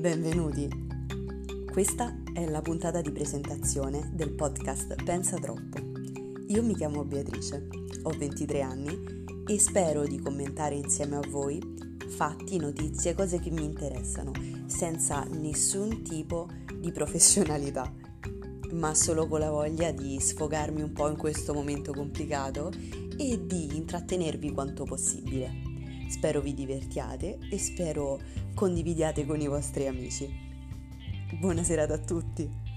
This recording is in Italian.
Benvenuti! Questa è la puntata di presentazione del podcast Pensa Troppo. Io mi chiamo Beatrice, ho 23 anni e spero di commentare insieme a voi fatti, notizie, cose che mi interessano, senza nessun tipo di professionalità, ma solo con la voglia di sfogarmi un po' in questo momento complicato e di intrattenervi quanto possibile. Spero vi divertiate e spero condividiate con i vostri amici. Buona serata a tutti!